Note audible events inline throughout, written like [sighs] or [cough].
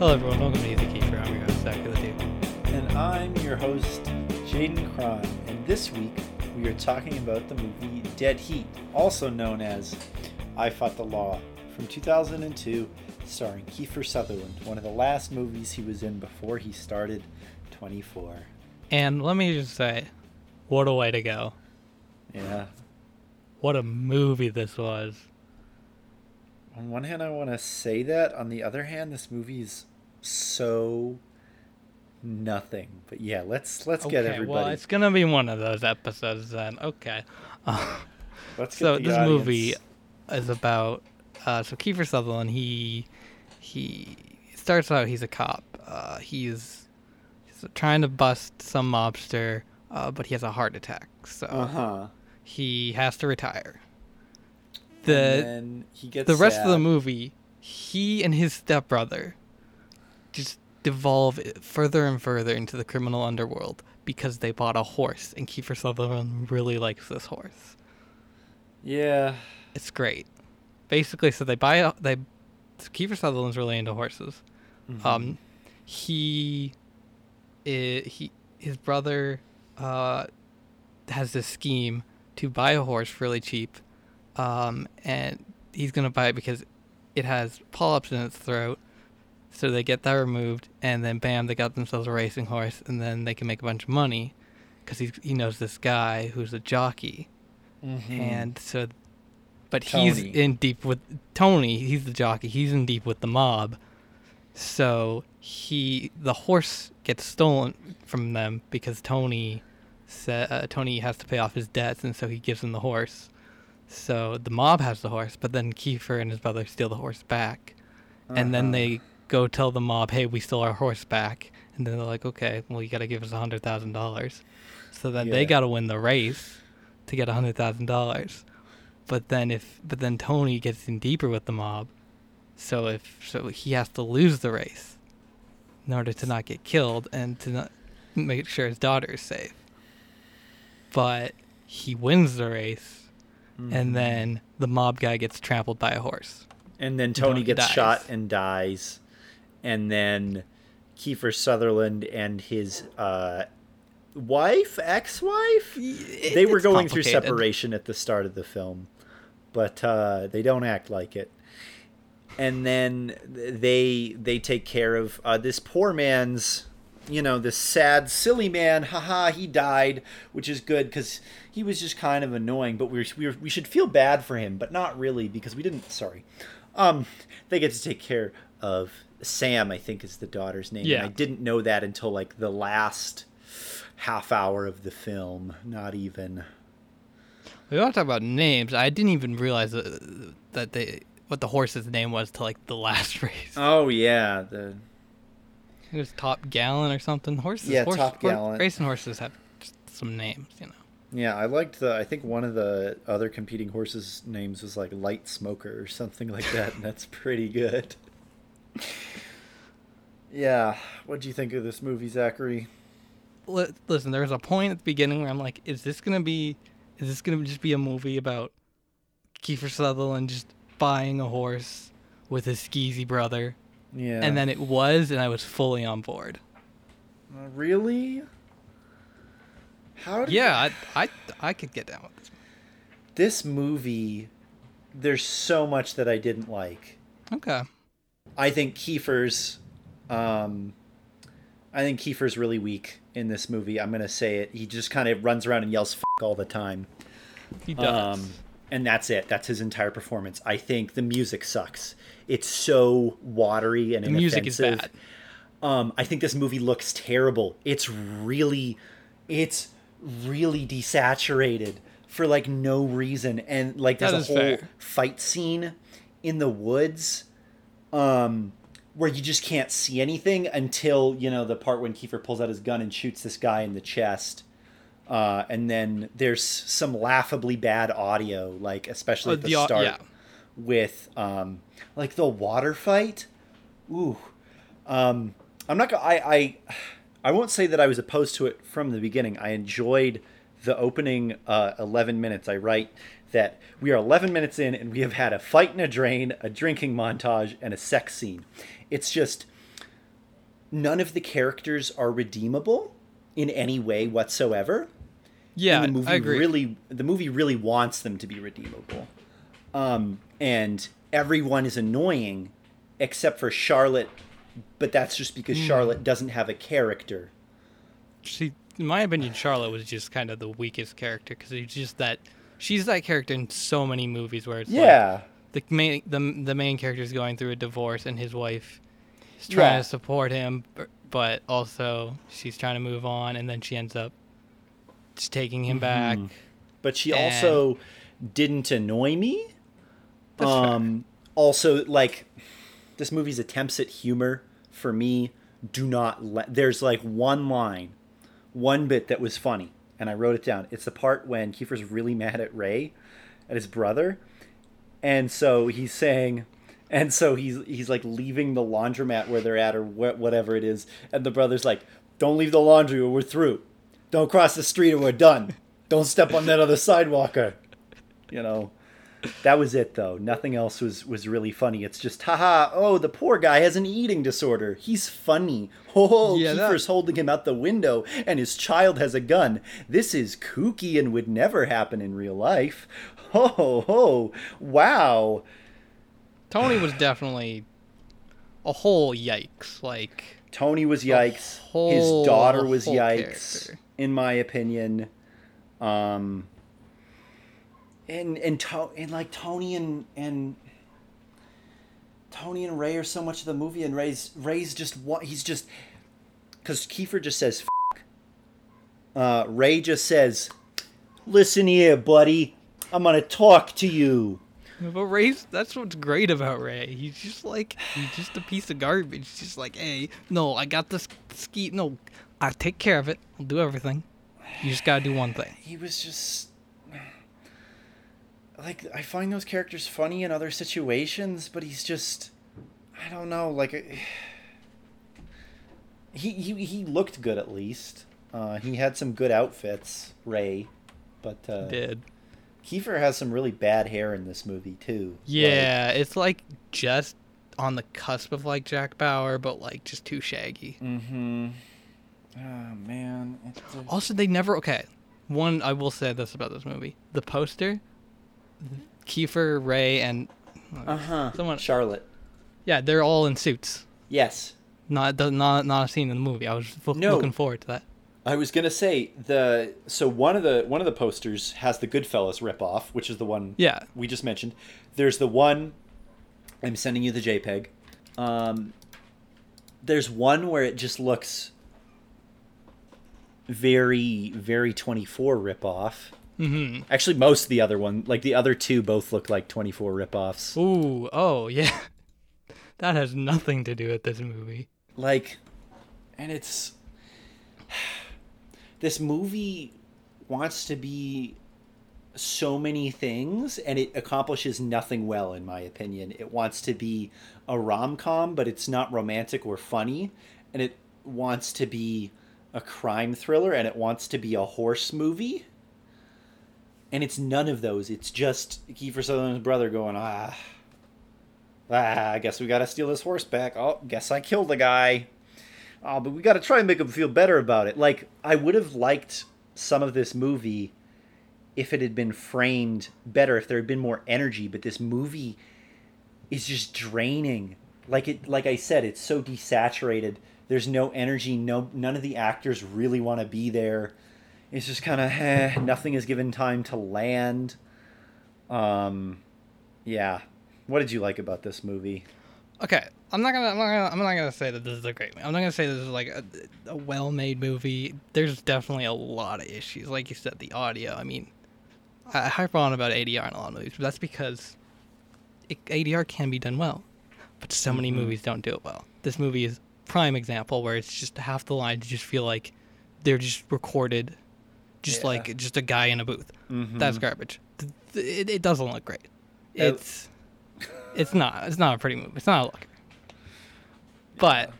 Hello, everyone. Welcome to Easy Kiefer. I'm your host, Zach the And I'm your host, Jaden Cron. And this week we are talking about the movie Dead Heat, also known as I Fought the Law, from 2002, starring Kiefer Sutherland, one of the last movies he was in before he started 24. And let me just say, what a way to go. Yeah. What a movie this was. On one hand, I want to say that. On the other hand, this movie is so nothing. But yeah, let's let's get Okay, everybody. well, it's going to be one of those episodes then. Okay. Uh, [laughs] let's get so this audience- movie is about uh, so Kiefer Sutherland. He he starts out. He's a cop. Uh, he's, he's trying to bust some mobster, uh, but he has a heart attack. So Uh huh. he has to retire. The then he gets the rest of the movie, he and his stepbrother just devolve further and further into the criminal underworld because they bought a horse, and Kiefer Sutherland really likes this horse. Yeah. It's great. Basically, so they buy a they. Kiefer Sutherland's really into horses. Mm-hmm. Um, he, i he his brother, uh, has this scheme to buy a horse really cheap, um, and he's gonna buy it because it has polyps in its throat. So they get that removed, and then bam, they got themselves a racing horse, and then they can make a bunch of money, because he he knows this guy who's a jockey, Mhm. and so, but he's in deep with Tony. He's the jockey. He's in deep with the mob. So he the horse gets stolen from them because Tony sa uh, Tony has to pay off his debts, and so he gives him the horse. So the mob has the horse, but then Kiefer and his brother steal the horse back, and then Uh-huh. they go tell the mob, "Hey, we stole our horse back." And then they're like, "Okay, well, you got to give us a hundred thousand dollars." So then they got to win the race to get a hundred thousand dollars. But then if but then Tony gets in deeper with the mob, so if so he has to lose the race in order to not get killed and to not make sure his daughter is safe. But he wins the race, Mhm. and then the mob guy gets trampled by a horse. and then Tony Tony gets dies. shot and dies, and then Kiefer Sutherland and his uh, wife, ex-wife, they were going through separation at the start of the film, but uh, they don't act like it. And then they they take care of uh, this poor man's, you know, this sad, silly man. Haha, he died, which is good because he was just kind of annoying. But we we we should feel bad for him, but not really because we didn't. Sorry, um, they get to take care of Sam. I think is the daughter's name. Yeah. I didn't know that until like the last half hour of the film. Not even. We want to talk about names. I didn't even realize that, that they what the horse's name was till like the last [laughs] race. Oh yeah, the It was Top Gallon or something. Horses, Yeah, horse, Top Gallant. Racing horses have some names, you know. yeah. I liked the. I think one of the other competing horses' names was like Light Smoker or something like that, and that's pretty good. Yeah, what do you think of this movie, Zachary? Li- Listen, there was a point at the beginning where I'm like, is this gonna be, is this gonna just be a movie about Kiefer Sutherland just buying a horse with his skeezy brother? Yeah, And then it was, and I was fully on board. Uh, really. How? Did Yeah, I, I, I could get down with this. This movie, there's so much that I didn't like. Okay. I think Kiefer's, um, I think Kiefer's really weak in this movie. I'm gonna say it. He just kind of runs around and yells "f*** all the time, He does. um, and that's it. That's his entire performance. I think the music sucks. It's so watery and the music is bad. Um, I think this movie looks terrible. It's really, it's really desaturated for like no reason, and like there's a whole fair. fight scene in the woods, um, where you just can't see anything until you know the part when Kiefer pulls out his gun and shoots this guy in the chest. Uh, and then there's some laughably bad audio, like especially Oh, at the, the start yeah. with um, like the water fight. Ooh, um, I'm not gonna. I, I I won't say that I was opposed to it from the beginning. I enjoyed the opening uh, 11 minutes. I write that we are 11 minutes in and we have had a fight in a drain, a drinking montage, and a sex scene. It's just none of the characters are redeemable in any way whatsoever. Yeah, And the movie I agree. really the movie really wants them to be redeemable. Um, and everyone is annoying except for Charlotte, but that's just because Hmm. Charlotte doesn't have a character. she, in my opinion, Charlotte was just kind of the weakest character because it's just that she's that character in so many movies where it's like Yeah. the main the the main character is going through a divorce and his wife is trying Yeah. to support him, but also she's trying to move on, and then she ends up just taking him back. Mm-hmm. but she And- also didn't annoy me. That's fair. um also like this movie's attempts at humor for me do not let there's like one line one bit that was funny and i wrote it down. It's the part when kiefer's really mad at ray at his brother and so he's saying and so he's he's like leaving the laundromat where they're at or wh- whatever it is and the brother's like don't leave the laundry or we're through. Don't cross the street or we're done. Don't step on that other sidewalker. You know that was it though. Nothing else was was really funny. It's just haha oh the poor guy has an eating disorder. He's funny. [laughs] Oh Yeah, that- Kiefer's holding him out the window and his child has a gun. This is kooky and would never happen in real life. Ho ho ho wow. Tony was definitely a whole yikes. Like tony was yikes. Whole- his daughter was yikes character. in my opinion. Um and and to- and like tony and and Tony and Ray are so much of the movie, and Ray's Ray's just what he's just because Kiefer just says. F-. Uh, Ray just says, "Listen here, buddy, I'm gonna talk to you." But Ray's that's what's great about Ray. He's just like he's just a piece of garbage. He's just like, hey, no, I got this ski. No, I take care of it. I'll do everything. You just gotta do one thing. He was just like I find those characters funny in other situations, but he's just I don't know, like [sighs] he he he looked good at least. Uh, he had some good outfits, Ray, but uh, Did Kiefer has some really bad hair in this movie too. yeah, it's like just on the cusp of like Jack Bauer, but like just too shaggy. mm-hmm. Oh man. A- Also, they never okay. One, I will say this about this movie: the poster, Kiefer, Ray, and uh-huh. someone- Charlotte. yeah, they're all in suits. Yes. Not the- not not a scene in the movie. I was No. looking forward to that. I was gonna say the so one of the one of the posters has the Goodfellas ripoff, which is the one Yeah, we just mentioned. There's the one I'm sending you the JPEG. Um, there's one where it just looks very very 24 ripoff. Mm-hmm. Actually, most of the other one, like the other two, both look like 24 ripoffs. Ooh, oh [laughs] yeah. That has nothing to do with this movie. like and it's [sighs] this movie wants to be so many things and it accomplishes nothing well in my opinion it wants to be a rom-com but it's not romantic or funny and it wants to be a crime thriller and it wants to be a horse movie and it's none of those it's just kiefer sutherland's brother going ah ah i guess we gotta steal this horse back oh guess i killed the guy Oh, but we got to try and make him feel better about it. Like I would have liked some of this movie if it had been framed better, if there had been more energy. But this movie is just draining. Like it, like I said, it's so desaturated. There's no energy. No, none of the actors really want to be there. It's just kind of eh, nothing is given time to land. Um, yeah. What did you like about this movie? Okay, I'm not gonna, I'm not gonna, I'm not gonna say that this is a great movie. I'm not gonna say this is like a, a well-made movie. There's definitely a lot of issues, like you said, the audio. I mean, I harp on about ADR in a lot of movies, but that's because it, ADR can be done well, but so many movies don't do it well. This movie is prime example where it's just half the lines just feel like they're just recorded, just Yeah. like just a guy in a booth. Mm-hmm. That's garbage. It, it doesn't look great. Uh, It's it's not. It's not a pretty movie. It's not a look. But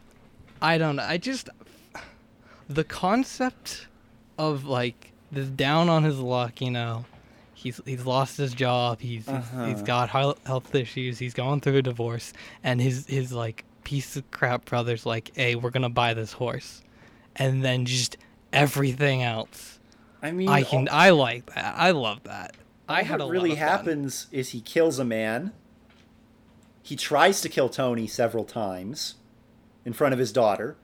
I don't know. I just the concept of like this down on his luck. You know, he's he's lost his job. He's he's- he's Uh-huh. got health issues. He's going through a divorce, and his his like piece of crap brothers like, "Hey, we're gonna buy this horse," and then just everything else. I mean, I can. I like that. I love that. I had a what really of fun. happens is he kills a man. He tries to kill Tony several times in front of his daughter.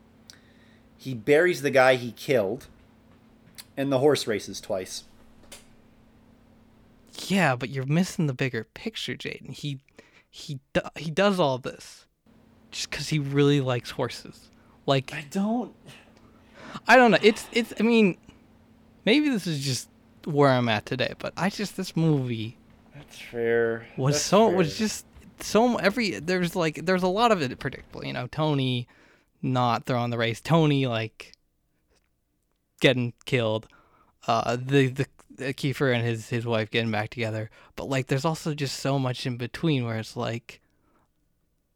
He buries the guy he killed, and the horse races twice. Yeah, but you're missing the bigger picture, Jaden. He he do, he does all this just because he really likes horses. Like I don't. I don't know. It's it's. I mean, maybe this is just where I'm at today, but I just this movie That's fair. was That's so fair. was just so every there's like there's a lot of it predictable. You know, Tony not throwing the race, Tony like getting killed, uh, the the uh, Kiefer and his his wife getting back together. But like, there's also just so much in between where it's like,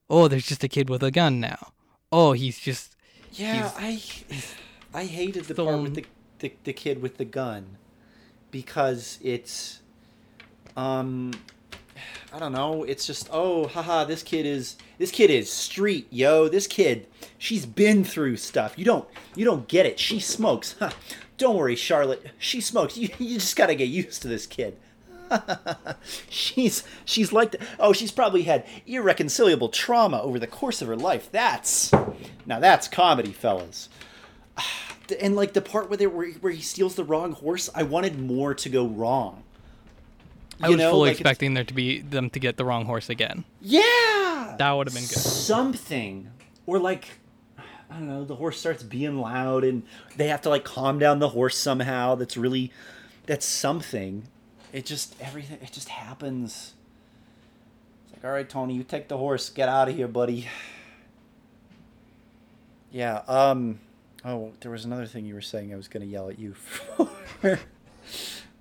oh, there's just a kid with a gun now. Oh, he's just Yeah, I I hated the part with the, the the kid with the gun because it's um I don't know, it's just oh haha this kid is this kid is street, yo. This kid, she's been through stuff. You don't you don't get it. She smokes. Huh. Don't worry, Charlotte. She smokes. You, you just got to get used to this kid. [laughs] she's she's like the, oh she's probably had irreconcilable trauma over the course of her life that's now that's comedy fellas [sighs] and like the part where they where, where he steals the wrong horse i wanted more to go wrong. I was know, fully like, expecting there to be them to get the wrong horse again. yeah! That would have been good. something. Or like i don't know the horse starts being loud and they have to like calm down the horse somehow. That's really that's something. It just everything it just happens. It's like all right tony you take the horse. Get out of here buddy. [sighs] Yeah um oh there was another thing you were saying i was going to yell at you for.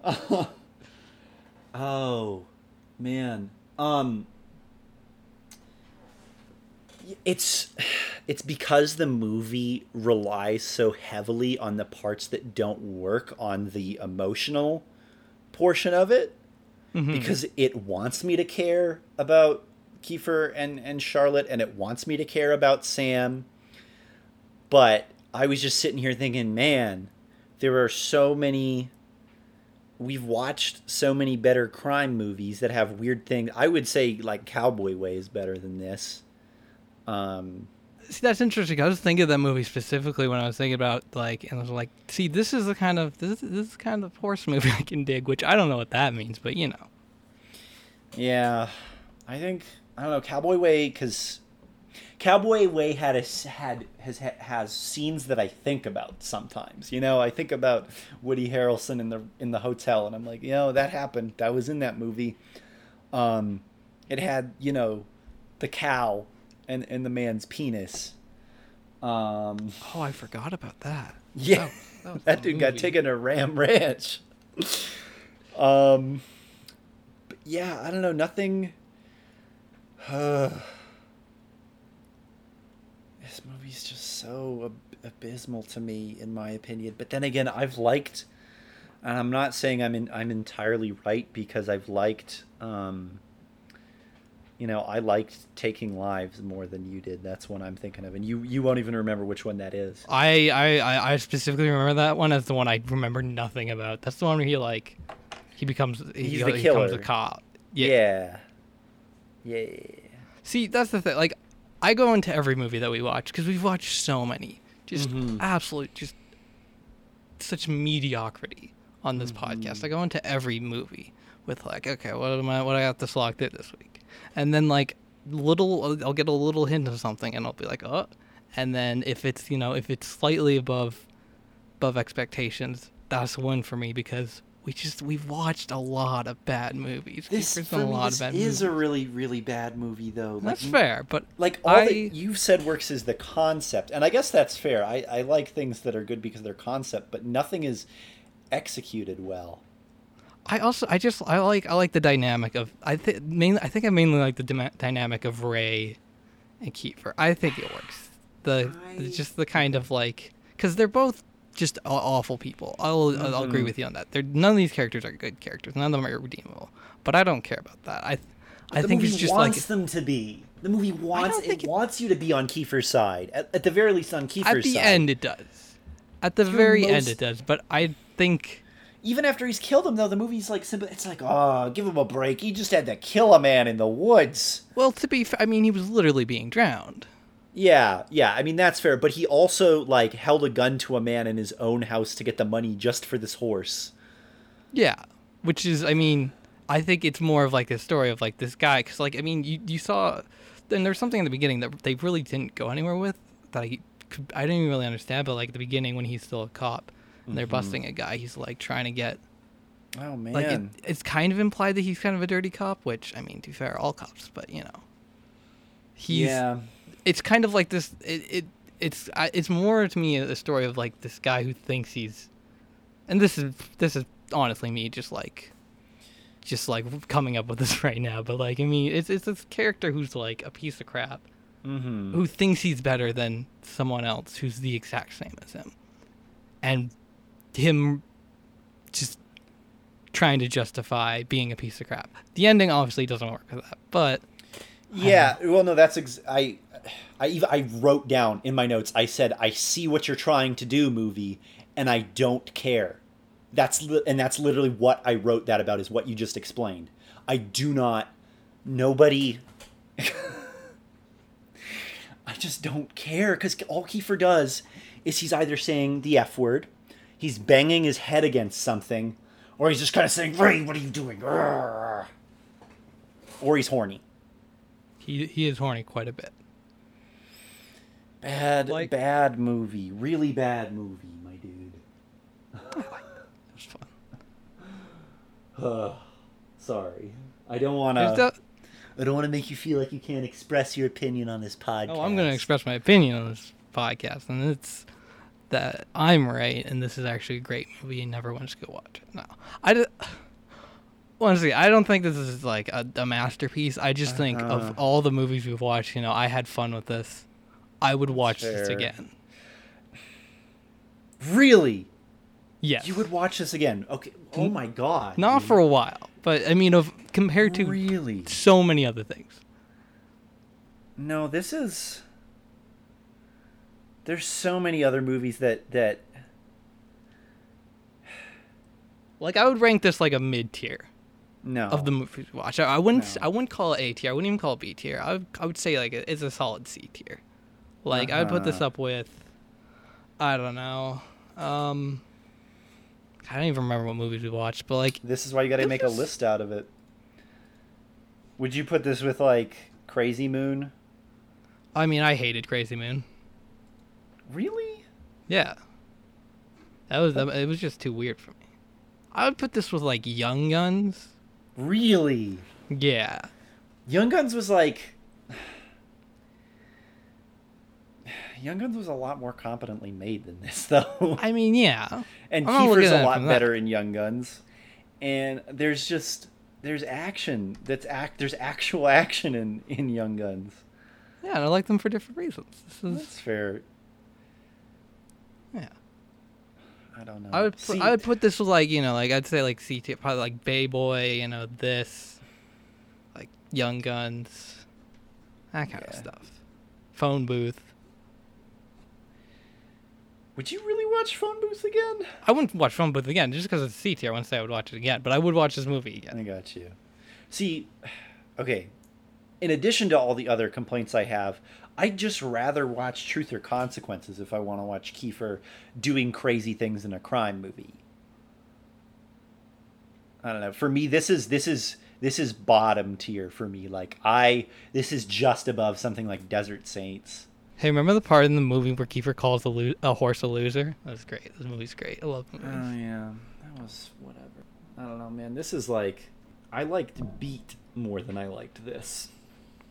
[laughs] Oh man. Um it's it's because the movie relies so heavily on the parts that don't work on the emotional portion of it Mhm. because it wants me to care about Kiefer and and Charlotte and it wants me to care about Sam. But I was just sitting here thinking man there are so many we've watched so many better crime movies that have weird things I would say like Cowboy Way is better than this um See, that's interesting. I was thinking of that movie specifically when I was thinking about like, and I was like, see, this is the kind of this this is the kind of horse [laughs] movie I can dig, which I don't know what that means, but you know, Yeah, I think I don't know Cowboy Way because Cowboy Way had a had has has scenes that I think about sometimes. You know, I think about Woody Harrelson in the in the hotel, and I'm like, you know, that happened. That was in that movie. Um, it had you know, the cow and and the man's penis. Um, oh, I forgot about that. yeah, That- that [laughs] that dude got taken to Ram Ranch. um, but yeah, I don't know. Nothing. [sighs] this movie's just so ab- abysmal to me, in my opinion. But then again, I've liked, and I'm not saying I'm in, I'm entirely right because I've liked. Um, you know, I liked taking lives more than you did. That's one I'm thinking of, and you you won't even remember which one that is. I, I I specifically remember that one as the one I remember nothing about. That's the one where he like, he becomes he, He's he the becomes a cop. Yeah. Yeah. See, that's the thing. Like, I go into every movie that we watch because we've watched so many. Just Mhm. absolute, just such mediocrity on this Mm-hmm. podcast. I go into every movie with like, okay, what am I? What I got this locked in this week, and then like little, I'll get a little hint of something, and I'll be like, oh, and then if it's you know if it's slightly above above expectations, that's a win for me because. We just we've watched a lot of bad movies. This, We've for done me, a lot this of bad is movies. a really, really bad movie, though. That's like, fair, but Like all I- that you've said works is the concept, and I guess that's fair. I, I like things that are good because they're concept, but nothing is executed well. I also I just I like I like the dynamic of I think mainly I think I mainly like the dynamic of Ray and Kiefer. I think it works. The I- just the kind of like because they're both just awful people. I'll I'll- agree Mhm. with you on that. They're none of these characters are good characters. None of them are redeemable. But I don't care about that. I I the think movie it's just like wants them to be. The movie wants it, it- wants you to be on Kiefer's side. At, at the very least, on Kiefer's side. At the side. end, it does. At the Through very end, it does. But I think Even after he's killed him, though, the movie's like simple. It's like, oh, give him a break. He just had to kill a man in the woods. Well, to be, f- I mean, he was literally being drowned. Yeah, yeah. I mean that's fair, but he also like held a gun to a man in his own house to get the money just for this horse. Yeah, which is, I mean, I think it's more of like a story of like this guy, because like, I mean, you you saw, and there's something in the beginning that they really didn't go anywhere with that I could, I didn't even really understand, but like at the beginning when he's still a cop and they're mm-hmm. busting a guy, he's like trying to get Oh man. like it, it's kind of implied that he's kind of a dirty cop, which I mean, to be fair, all cops, but you know, he's yeah. It's kind of like this. It, it it's I, it's more to me a story of like this guy who thinks he's, and this is this is honestly me just like, just like coming up with this [laughs] right now. But like I mean, it's it's this character who's like a piece of crap, Mm-hmm. who thinks he's better than someone else who's the exact same as him, and him just trying to justify being a piece of crap. The ending obviously doesn't work with that, but Yeah. Well, no, that's ex- I. I even I wrote down in my notes. I said, "I see what you're trying to do, movie, and I don't care." That's li- and that's literally what I wrote that about. Is what you just explained. I do not. Nobody. [laughs] I just don't care because all Kiefer does is he's either saying the F word, he's banging his head against something, or he's just kind of saying, "Ray, what are you doing?" Or he's horny. he he is horny quite a bit. Bad, Like- bad movie. Really bad movie, my dude. It's fun. [sighs] Ugh, sorry. I don't want to. I don't want to make you feel like you can't express your opinion on this podcast. Oh, I'm going to express my opinion on this podcast, and it's that I'm right, and this is actually a great movie, and everyone to go watch it. No, I just, honestly, I don't think this is like a, a masterpiece. I just think Uh-huh. of all the movies we've watched, you know, I had fun with this. I would watch this again. Really? Yes, You would watch this again? Okay. Oh my god. not dude. for a while, but I mean, of compared to Really? so many other things. No, this is. There's so many other movies that that. [sighs] Like I would rank this like a mid tier. No. of the movies watch. I, I wouldn't. No. I wouldn't call it A tier. I wouldn't even call it B tier. I would. I would say like it's a solid C tier. Like I would put this Uh-huh. up with. I don't know. Um. I don't even remember what movies we watched, but like This is why you got to make a list out of it. Would you put this with like Crazy Moon? I mean, I hated Crazy Moon. Really? Yeah. That was it. Was just too weird for me. I would put this with like Young Guns. Really? Yeah. Young Guns was like Young Guns was a lot more competently made than this [laughs] though. I mean, yeah. and I'm Kiefer's a lot that. better in Young Guns. And there's just there's action. That's act there's actual [laughs] action in in Young Guns. Yeah, and I like them for different reasons. This is That's fair. yeah. I don't know. I would put, I would put this with like you know like I'd say like CT probably like Bay Boy you know this like Young Guns that kind of stuff phone booth Would you really watch Phone Booth again? I wouldn't watch phone booth again just because it's C tier I wouldn't say I would watch it again but I would watch this movie I got you. See, [sighs] okay. In addition to all the other complaints I have, I'd just rather watch Truth or Consequences if I want to watch Kiefer doing crazy things in a crime movie. I don't know. For me, this is this is this is bottom tier for me. Like I, this is just above something like Desert Saints. Hey remember the part in the movie where Kiefer calls a, lo- a horse a loser that was great this movie's great I love the movie Oh yeah, that was whatever. I don't know, man. This is like, I liked Beat more than I liked this.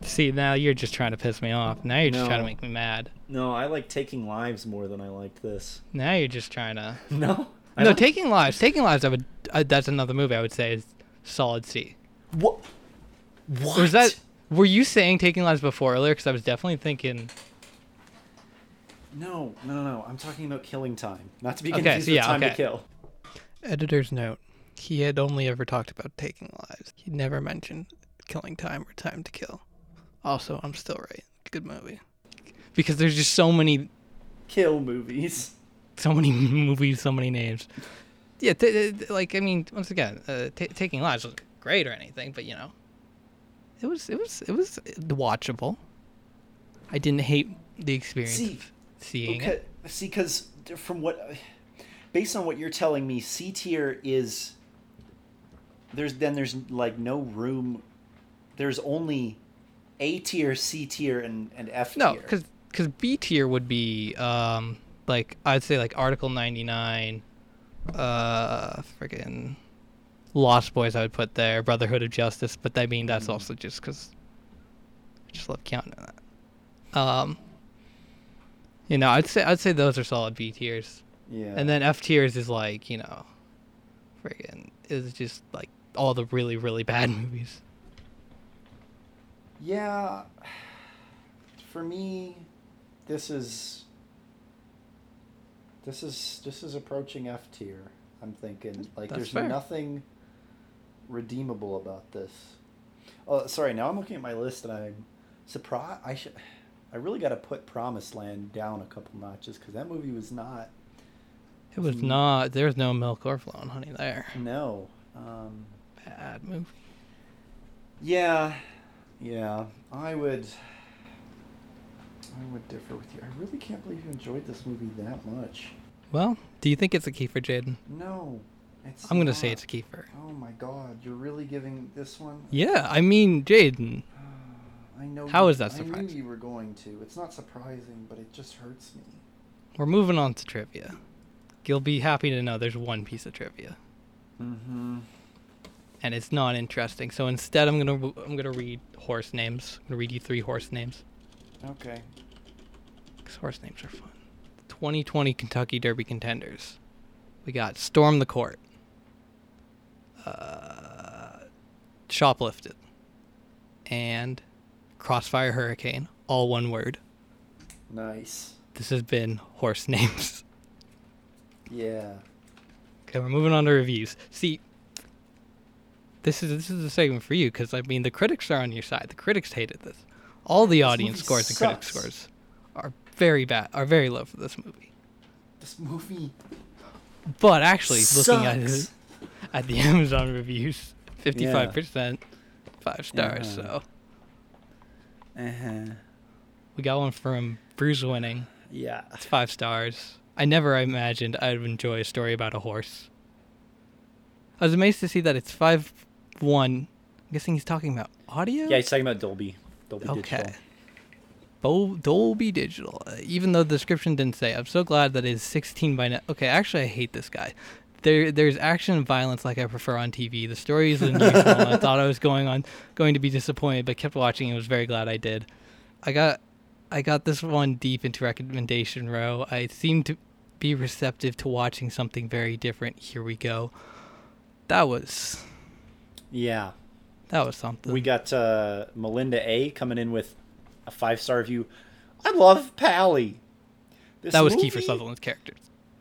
see now you're just trying to piss me off now you're just trying to make me mad No, I like Taking Lives more than I liked this. now you're just trying to [laughs] No, I no don't- Taking Lives Taking Lives I would uh, that's another movie I would say is solid C What? What? Was that? Were you saying taking lives before earlier? Because I was definitely thinking. No, no, no, no. I'm talking about Killing Time, not to be Okay, confused so with yeah, Time to. Kill. Editor's note: He had only ever talked about taking lives. He never mentioned killing time or time to kill. Also, I'm still right. Good movie. Because there's just so many, Kill movies. so many [laughs] movies, so many names. Yeah, t- t- like I mean, once again, uh, t- Taking Lives wasn't great or anything, but you know, it was it was it was watchable. I didn't hate the experience See, of seeing Okay, it. see, because from what, based on what you're telling me, C tier is. There's then there's like no room. There's only A tier, C tier, and and F tier. No, because because B tier would be um like I'd say like Article ninety nine, uh, friggin' Lost Boys I would put there, Brotherhood of Justice, but I mean that's Mhm. also just because I just love counting that. Um, you know, I'd say I'd say those are solid B tiers, yeah, and then F tiers is like you know, friggin' is just like all the really really bad [laughs] movies. yeah, for me, this is. This is this is approaching F tier. I'm thinking like That's there's fair. nothing redeemable about this. Oh, sorry. Now I'm looking at my list and I'm surprised. I should. I really got to put Promised Land down a couple notches because that movie was not. It was Mm. not. There's no milk or flowing honey there. No. Um, Bad movie. yeah, yeah. I would. I would differ with you. I really can't believe you enjoyed this movie that much. Well, do you think it's a Kiefer, Jaden? No, it's. I'm gonna say it's a Kiefer. Oh my God! You're really giving this one. Yeah, I mean, Jaden. I know. How you- is that I knew surprising? you were going to. It's not surprising, but it just hurts me. We're moving on to trivia. You'll be happy to know there's one piece of trivia, Mm-hmm. and it's not interesting. So instead, I'm gonna I'm gonna read horse names. I'm gonna read you three horse names. Okay. 'cause horse names are fun. 2020 Kentucky Derby contenders. We got Storm the Court. Uh, Shoplifted. And Crossfire Hurricane. All one word. Nice. This has been horse names. [laughs] Yeah. Okay, we're moving on to reviews. See, this is this is a segment for you because I mean the critics are on your side. The critics hated this. All the audience scores and critic scores are very bad, are very low for this movie. This movie. But actually, looking at it, at the [laughs] Amazon reviews, fifty-five percent, five stars. Uh-huh. So Uh-huh. we got one from Bruce winning. Yeah. It's five stars. I never imagined I'd enjoy a story about a horse. I was amazed to see that it's five one. I'm guessing he's talking about audio. Yeah, he's talking about Dolby. Dolby Okay. Digital. Bo- Dolby Digital. Uh, even though the description didn't say, I'm so glad that it's 16 by now. Okay, actually, I hate this guy. There, there's action and violence like I prefer on TV. The story is unusual. and I [laughs] thought I was going on, going to be disappointed, but kept watching and was very glad I did. I got, I got this one deep into recommendation row. I seem to be receptive to watching something very different. Here we go. That was, Yeah. that was something. We got uh, Melinda A coming in with a five star review. I love Pally. This that was movie Kiefer Sutherland's character.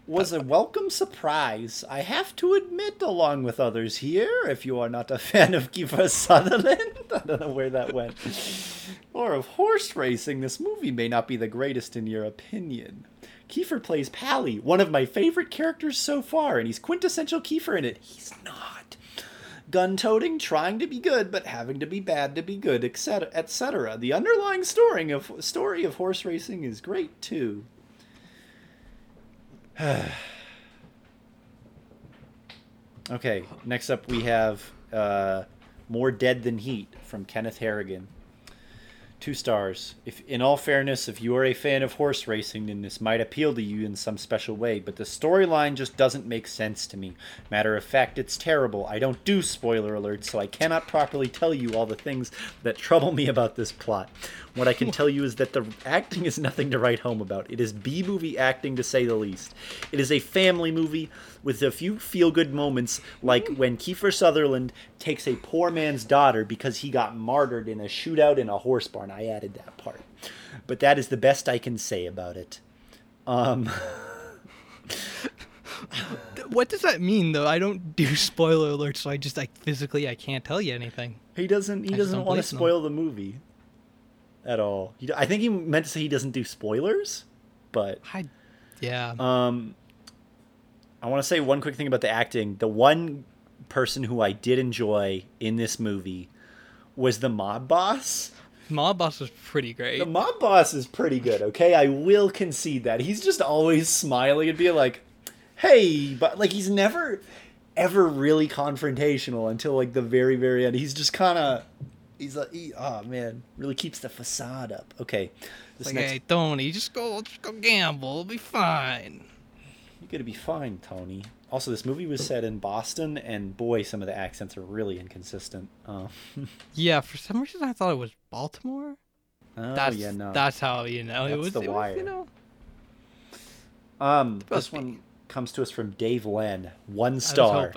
Was a welcome surprise. I have to admit, along with others here, if you are not a [laughs] fan of Kiefer Sutherland, [laughs] I don't know where that went, or of horse racing, this movie may not be the greatest in your opinion. Kiefer plays Pally, one of my favorite characters so far, and he's quintessential Kiefer in it. He's not gun toting, trying to be good, but having to be bad to be good, etc. etc. The underlying story of story of horse racing is great too. [sighs] okay, next up we have uh, More Dead Than Heat from Kenneth Harrigan. Two stars. If, in all fairness, if you are a fan of horse racing, then this might appeal to you in some special way. But the storyline just doesn't make sense to me. Matter of fact, it's terrible. I don't do spoiler alerts, so I cannot properly tell you all the things that trouble me about this plot. What I can tell you is that the acting is nothing to write home about. It is B movie acting to say the least. It is a family movie with a few feel good moments, like when Kiefer Sutherland takes a poor man's daughter because he got martyred in a shootout in a horse barn. I added that part. But that is the best I can say about it. Um, [laughs] What does that mean though? I don't do spoiler alerts, so I just like physically I can't tell you anything. he doesn't. He I doesn't want to believe in him. spoil the movie. at all. He, I think he meant to say he doesn't do spoilers, but I, yeah. um, I want to say one quick thing about the acting. The one person who I did enjoy in this movie was the mob boss. Mob Boss was pretty great. The mob boss is pretty good, okay? I will concede that. He's just always smiling and being like, hey, but like he's never ever really confrontational until like the very, very end. He's just kind of, he's like, he, oh man, really keeps the facade up. Okay. This like, next, hey, Tony, just go, just go gamble. It'll be fine. You're going to be fine, Tony. Also, this movie was set in Boston, and boy, some of the accents are really inconsistent. Uh, [laughs] Yeah, for some reason I thought it was Baltimore. oh, That's yeah, no. that's how you know it was. The it was, you know, Um, this be. one comes to us from Dave Len. One star.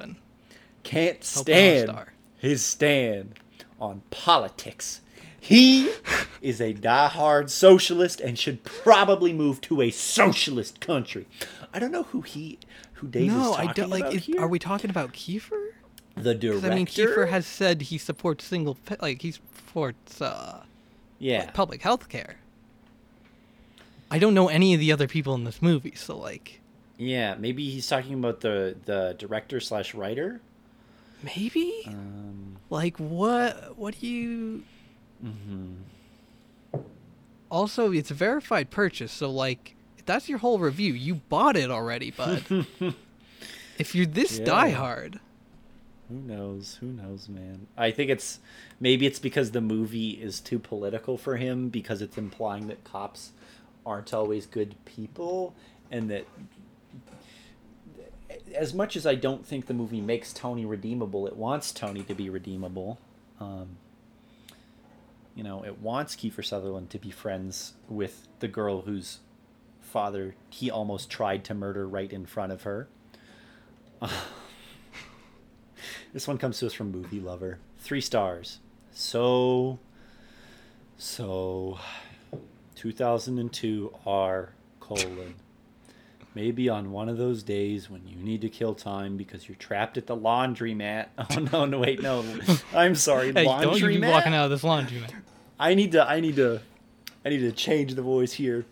Can't Hoping on a stand star. his stand on politics. He [laughs] is a diehard socialist and should probably move to a socialist country. I don't know who he, who Dave is No, talking I don't like. about Is, here. are we talking about Kiefer? The director? I mean, Kiefer has said he supports single, like he supports uh, yeah. public health care. I don't know any of the other people in this movie, so like Yeah, maybe he's talking about the the director slash writer. maybe Um, like what? What do you? mhm. Also, it's a verified purchase, so like that's your whole review. You bought it already, bud. [laughs] if you're this Yeah. diehard, Who knows? Who knows, man? I think it's maybe it's because the movie is too political for him because it's implying that cops aren't always good people and that as much as I don't think the movie makes Tony redeemable, it wants Tony to be redeemable. Um, you know, it wants Kiefer Sutherland to be friends with the girl whose father he almost tried to murder right in front of her. [laughs] This one comes to us from Movie Lover. Three stars. So, so, 2002 R colon. Maybe on one of those days when you need to kill time because you're trapped at the laundromat. [laughs] Oh no, no wait, no. I'm sorry, hey, don't you be walking out of this laundromat. I need to I need to I need to change the voice here.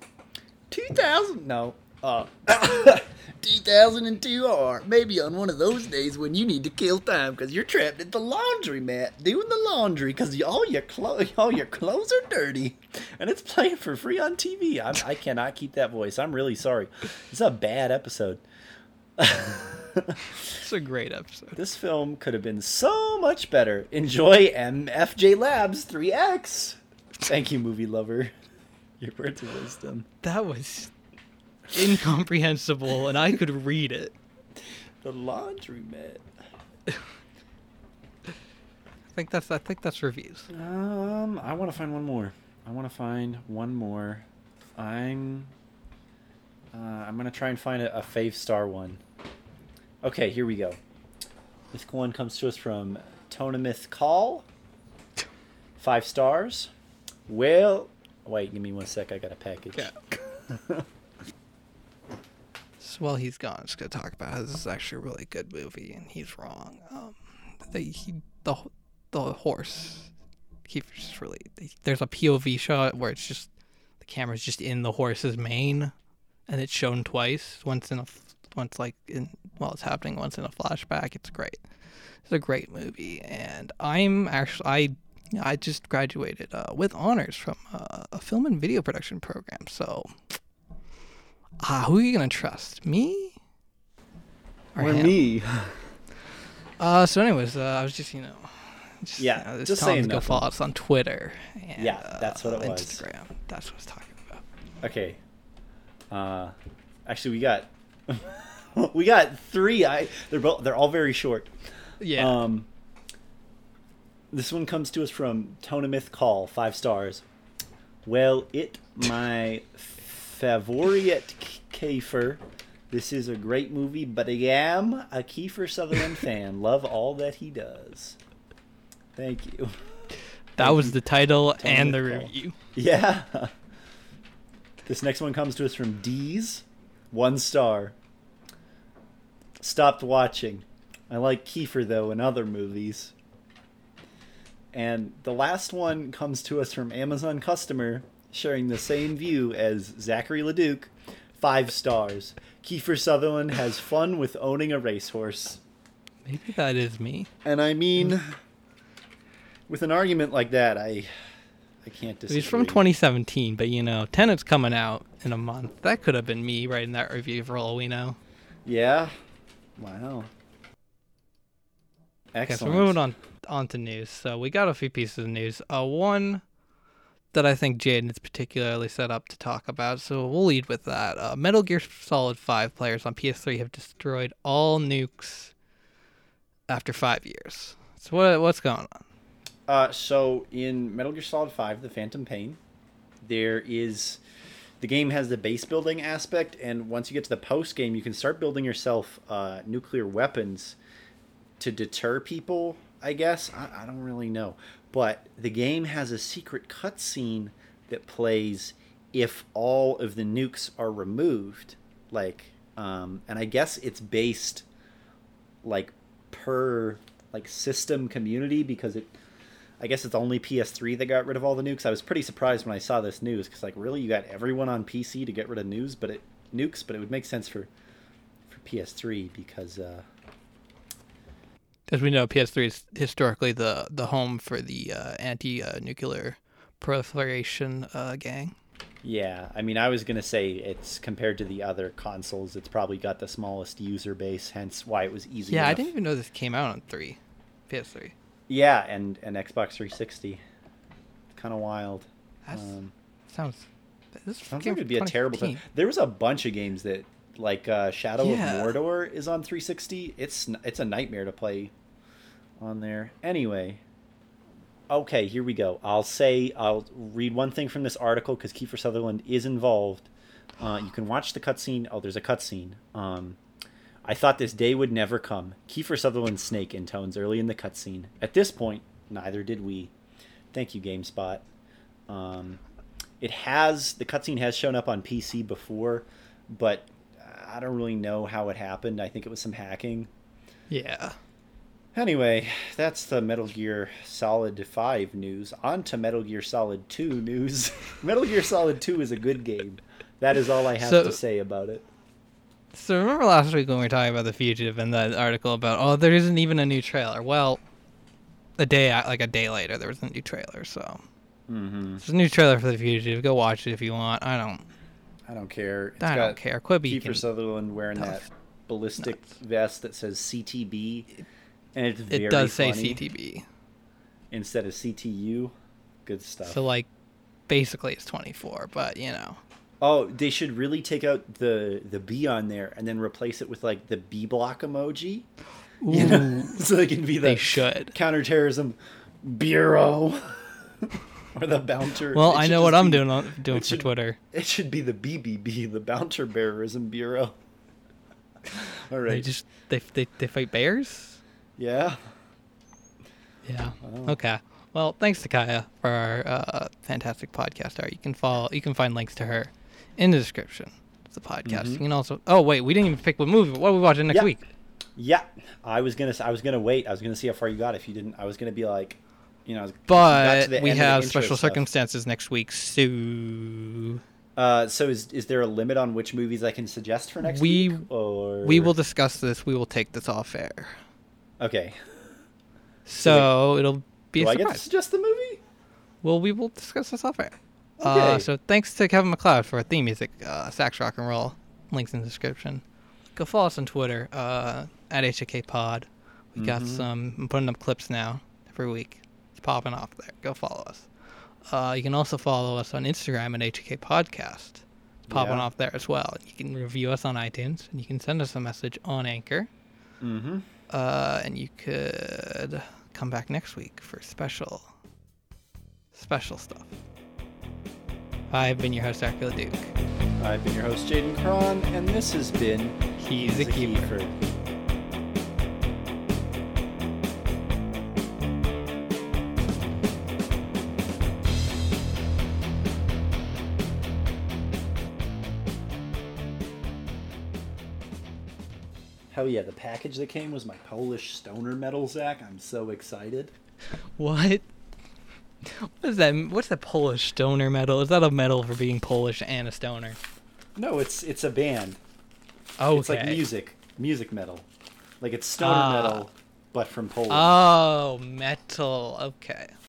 2000 no. Uh [coughs] 2002 or maybe on one of those days when you need to kill time cuz you're trapped at the laundry laundromat doing the laundry cuz all your clothes [laughs] all your clothes are dirty and it's playing for free on TV. I'm, I cannot keep that voice. I'm really sorry. It's a bad episode. [laughs] It's a great episode. This film could have been so much better. Enjoy MFJ Labs 3X. Thank you, movie lover. [laughs] Your words of wisdom. That was incomprehensible, and I could read it. The laundromat. I think that's I think that's reviews. Um, I want to find one more. I want to find one more. I'm. Uh, I'm gonna try and find a, a five star one. Okay, here we go. This one comes to us from Tonamith Call. Five stars. Well, wait, give me one sec. I got a package. Okay. [laughs] So while he's gone, I'm just gonna talk about how this is actually a really good movie, and he's wrong. Um, the he the the horse, he's just really there's a POV shot where it's just the camera's just in the horse's mane, and it's shown twice. Once in a f- once like in while it's happening, once in a flashback. It's great. It's a great movie, and I'm actually I I just graduated uh, with honors from uh, a film and video production program, so. Ah, who are you gonna trust? Me? Or him? me. [laughs] Uh, so anyways, uh, I was just you know, just, Yeah, you know, just saying to go follow us on Twitter. And, Yeah, that's what uh, it was. Instagram. That's what I was talking about. Okay. Uh, actually, we got [laughs] we got three. I they're both they're all very short. Yeah. Um, this one comes to us from Tonamith Call, five stars. Well, it my favorite Kiefer. This is a great movie, but I am a Kiefer Sutherland [laughs] fan. Love all that he does. Thank you. that was the title and the McCall. review. [laughs] Yeah. This next one comes to us from D's. One star. Stopped watching. I like Kiefer, though, in other movies. And the last one comes to us from Amazon customer sharing the same view as Zachary Leduc. Five stars. Kiefer Sutherland has fun with owning a racehorse. Maybe that is me. And I mean, with an argument like that, I I can't disagree. He's from 2017, but you know, Tenet's coming out in a month. That could have been me writing that review for all we know. Yeah. Wow. Excellent. Okay, so we're moving on on to news. So we got a few pieces of news. Uh, one that I think Jaden is particularly set up to talk about. So we'll lead with that. Uh, Metal Gear Solid 5 players on PS3 have destroyed all nukes after five years. So what what's going on? Uh, so in Metal Gear Solid 5, The Phantom Pain, there is the game has the base building aspect, and once you get to the post game, you can start building yourself uh, nuclear weapons to deter people. I guess I, I don't really know, but the game has a secret cutscene that plays if all of the nukes are removed. Like, um, and I guess it's based like per like system community because it I guess it's only PS3 that got rid of all the nukes. I was pretty surprised when I saw this news because, like, really, you got everyone on PC to get rid of news, but it nukes, but it would make sense for for PS3 because, uh, As we know, PS3 is historically the the home for the uh, anti-nuclear proliferation uh, gang. yeah. I mean, I was gonna say it's compared to the other consoles, it's probably got the smallest user base, hence why it was easy. Yeah, I didn't even know this came out on three, PS3. Yeah, and and Xbox 360. Kind of wild. That's Um, sounds. This Sounds like it'd be a terrible time. There was a bunch of games that, like uh, Shadow Yeah. of Mordor, is on 360. It's it's a nightmare to play on there. Anyway, okay, here we go. I'll say I'll read one thing from this article because Kiefer Sutherland is involved. Uh, you can watch the cutscene. Oh, there's a cutscene. Um, I thought this day would never come. Kiefer Sutherland's snake intones early in the cutscene. At this point, neither did we. Thank you, GameSpot. Um, it has the cutscene has shown up on PC before, but I don't really know how it happened. I think it was some hacking. Yeah. Anyway, that's the Metal Gear Solid 5 news. On to Metal Gear Solid 2 news. [laughs] Metal Gear Solid 2 is a good game. That is all I have So- to say about it. So remember last week when we were talking about the fugitive and that article about oh there isn't even a new trailer. Well, a day like a day later there was a new trailer. So Mm-hmm. there's a new trailer for the fugitive. Go watch it if you want. I don't. I don't care. It's I don't care. Quibi Kiefer can. Sutherland wearing that ballistic nuts. vest that says CTB, and it's very It does say CTB. instead of CTU. Good stuff. So like, basically it's 24, but you know. Oh, they should really take out the the B on there and then replace it with like the B block emoji. You know, [laughs] so they can be the They should. counterterrorism bureau [laughs] or the bouncer. Well, I know what I'm be- doing on, doing for should- Twitter. It should be the BBB, the bouncer bearism bureau. [laughs] All They right. just they, they they fight bears. yeah. Yeah. Wow. Okay. Well, thanks to Kaya for our uh, fantastic podcast art. You can follow. You can find links to her in the description of the podcast. Mhm. You can also. Oh wait, we didn't even pick what movie. What are we watching next Yeah. week? Yeah. I was gonna. I was gonna wait. I was gonna see how far you got. If you didn't, I was gonna be like, you know. But we end of the have special stuff. circumstances next week. So Uh, so is is there a limit on which movies I can suggest for next We- week? Or we will discuss this. We will take this off air. Okay. So it'll be Do a I get to suggest the movie? Well, we will discuss this off air. Uh, Okay. so thanks to Kevin MacLeod for our theme music, uh, Sax Rock and Roll. Links in the description. Go follow us on Twitter uh, at HAK Pod. We got Mhm. some. I'm putting up clips now every week. It's popping off there. Go follow us. Uh, you can also follow us on Instagram at HAK Podcast. It's popping Yeah. off there as well. You can review us on iTunes and you can send us a message on Anchor. Mm-hmm. Uh, and you could come back next week for special, special stuff. I've been your host, Arcula Duke. I've been your host, Jaden Cron, and this has been He's a keeper. Hell yeah, the package that came was my Polish stoner metal, Zach. I'm so excited. What? What is that? What's that Polish stoner metal? Is that a medal for being Polish and a stoner? No, it's it's a band. Oh, okay. It's like music, music metal. Like it's stoner Ah. metal, but from Poland. Oh, metal. Okay.